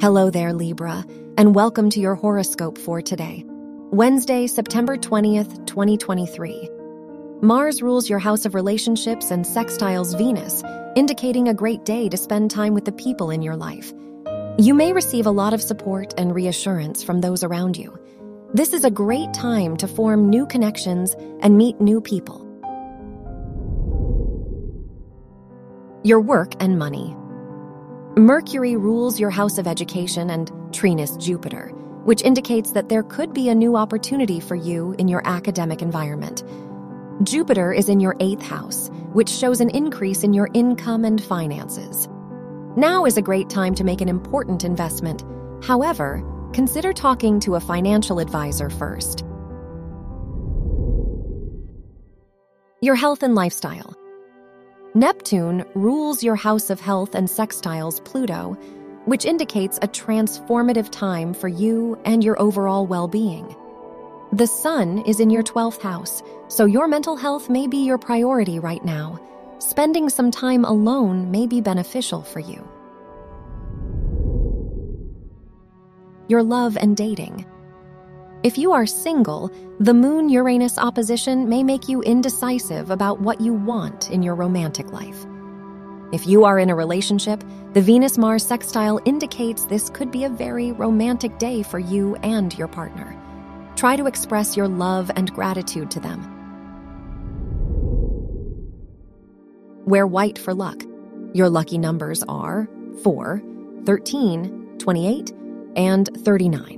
Hello there, Libra, and welcome to your horoscope for today, Wednesday, September 20th, 2023. Mars rules your house of relationships and sextiles Venus, indicating a great day to spend time with the people in your life. You may receive a lot of support and reassurance from those around you. This is a great time to form new connections and meet new people. Your work and money. Mercury rules your house of education and trines Jupiter, which indicates that there could be a new opportunity for you in your academic environment. Jupiter is in your eighth house, which shows an increase in your income and finances. Now is a great time to make an important investment. However, consider talking to a financial advisor first. Your health and lifestyle. Neptune rules your house of health and sextiles Pluto, which indicates a transformative time for you and your overall well being. The sun is in your 12th house, so your mental health may be your priority right now. Spending some time alone may be beneficial for you. Your love and dating. If you are single, the Moon Uranus opposition may make you indecisive about what you want in your romantic life. If you are in a relationship, the Venus Mars sextile indicates this could be a very romantic day for you and your partner. Try to express your love and gratitude to them. Wear white for luck. Your lucky numbers are 4, 13, 28, and 39.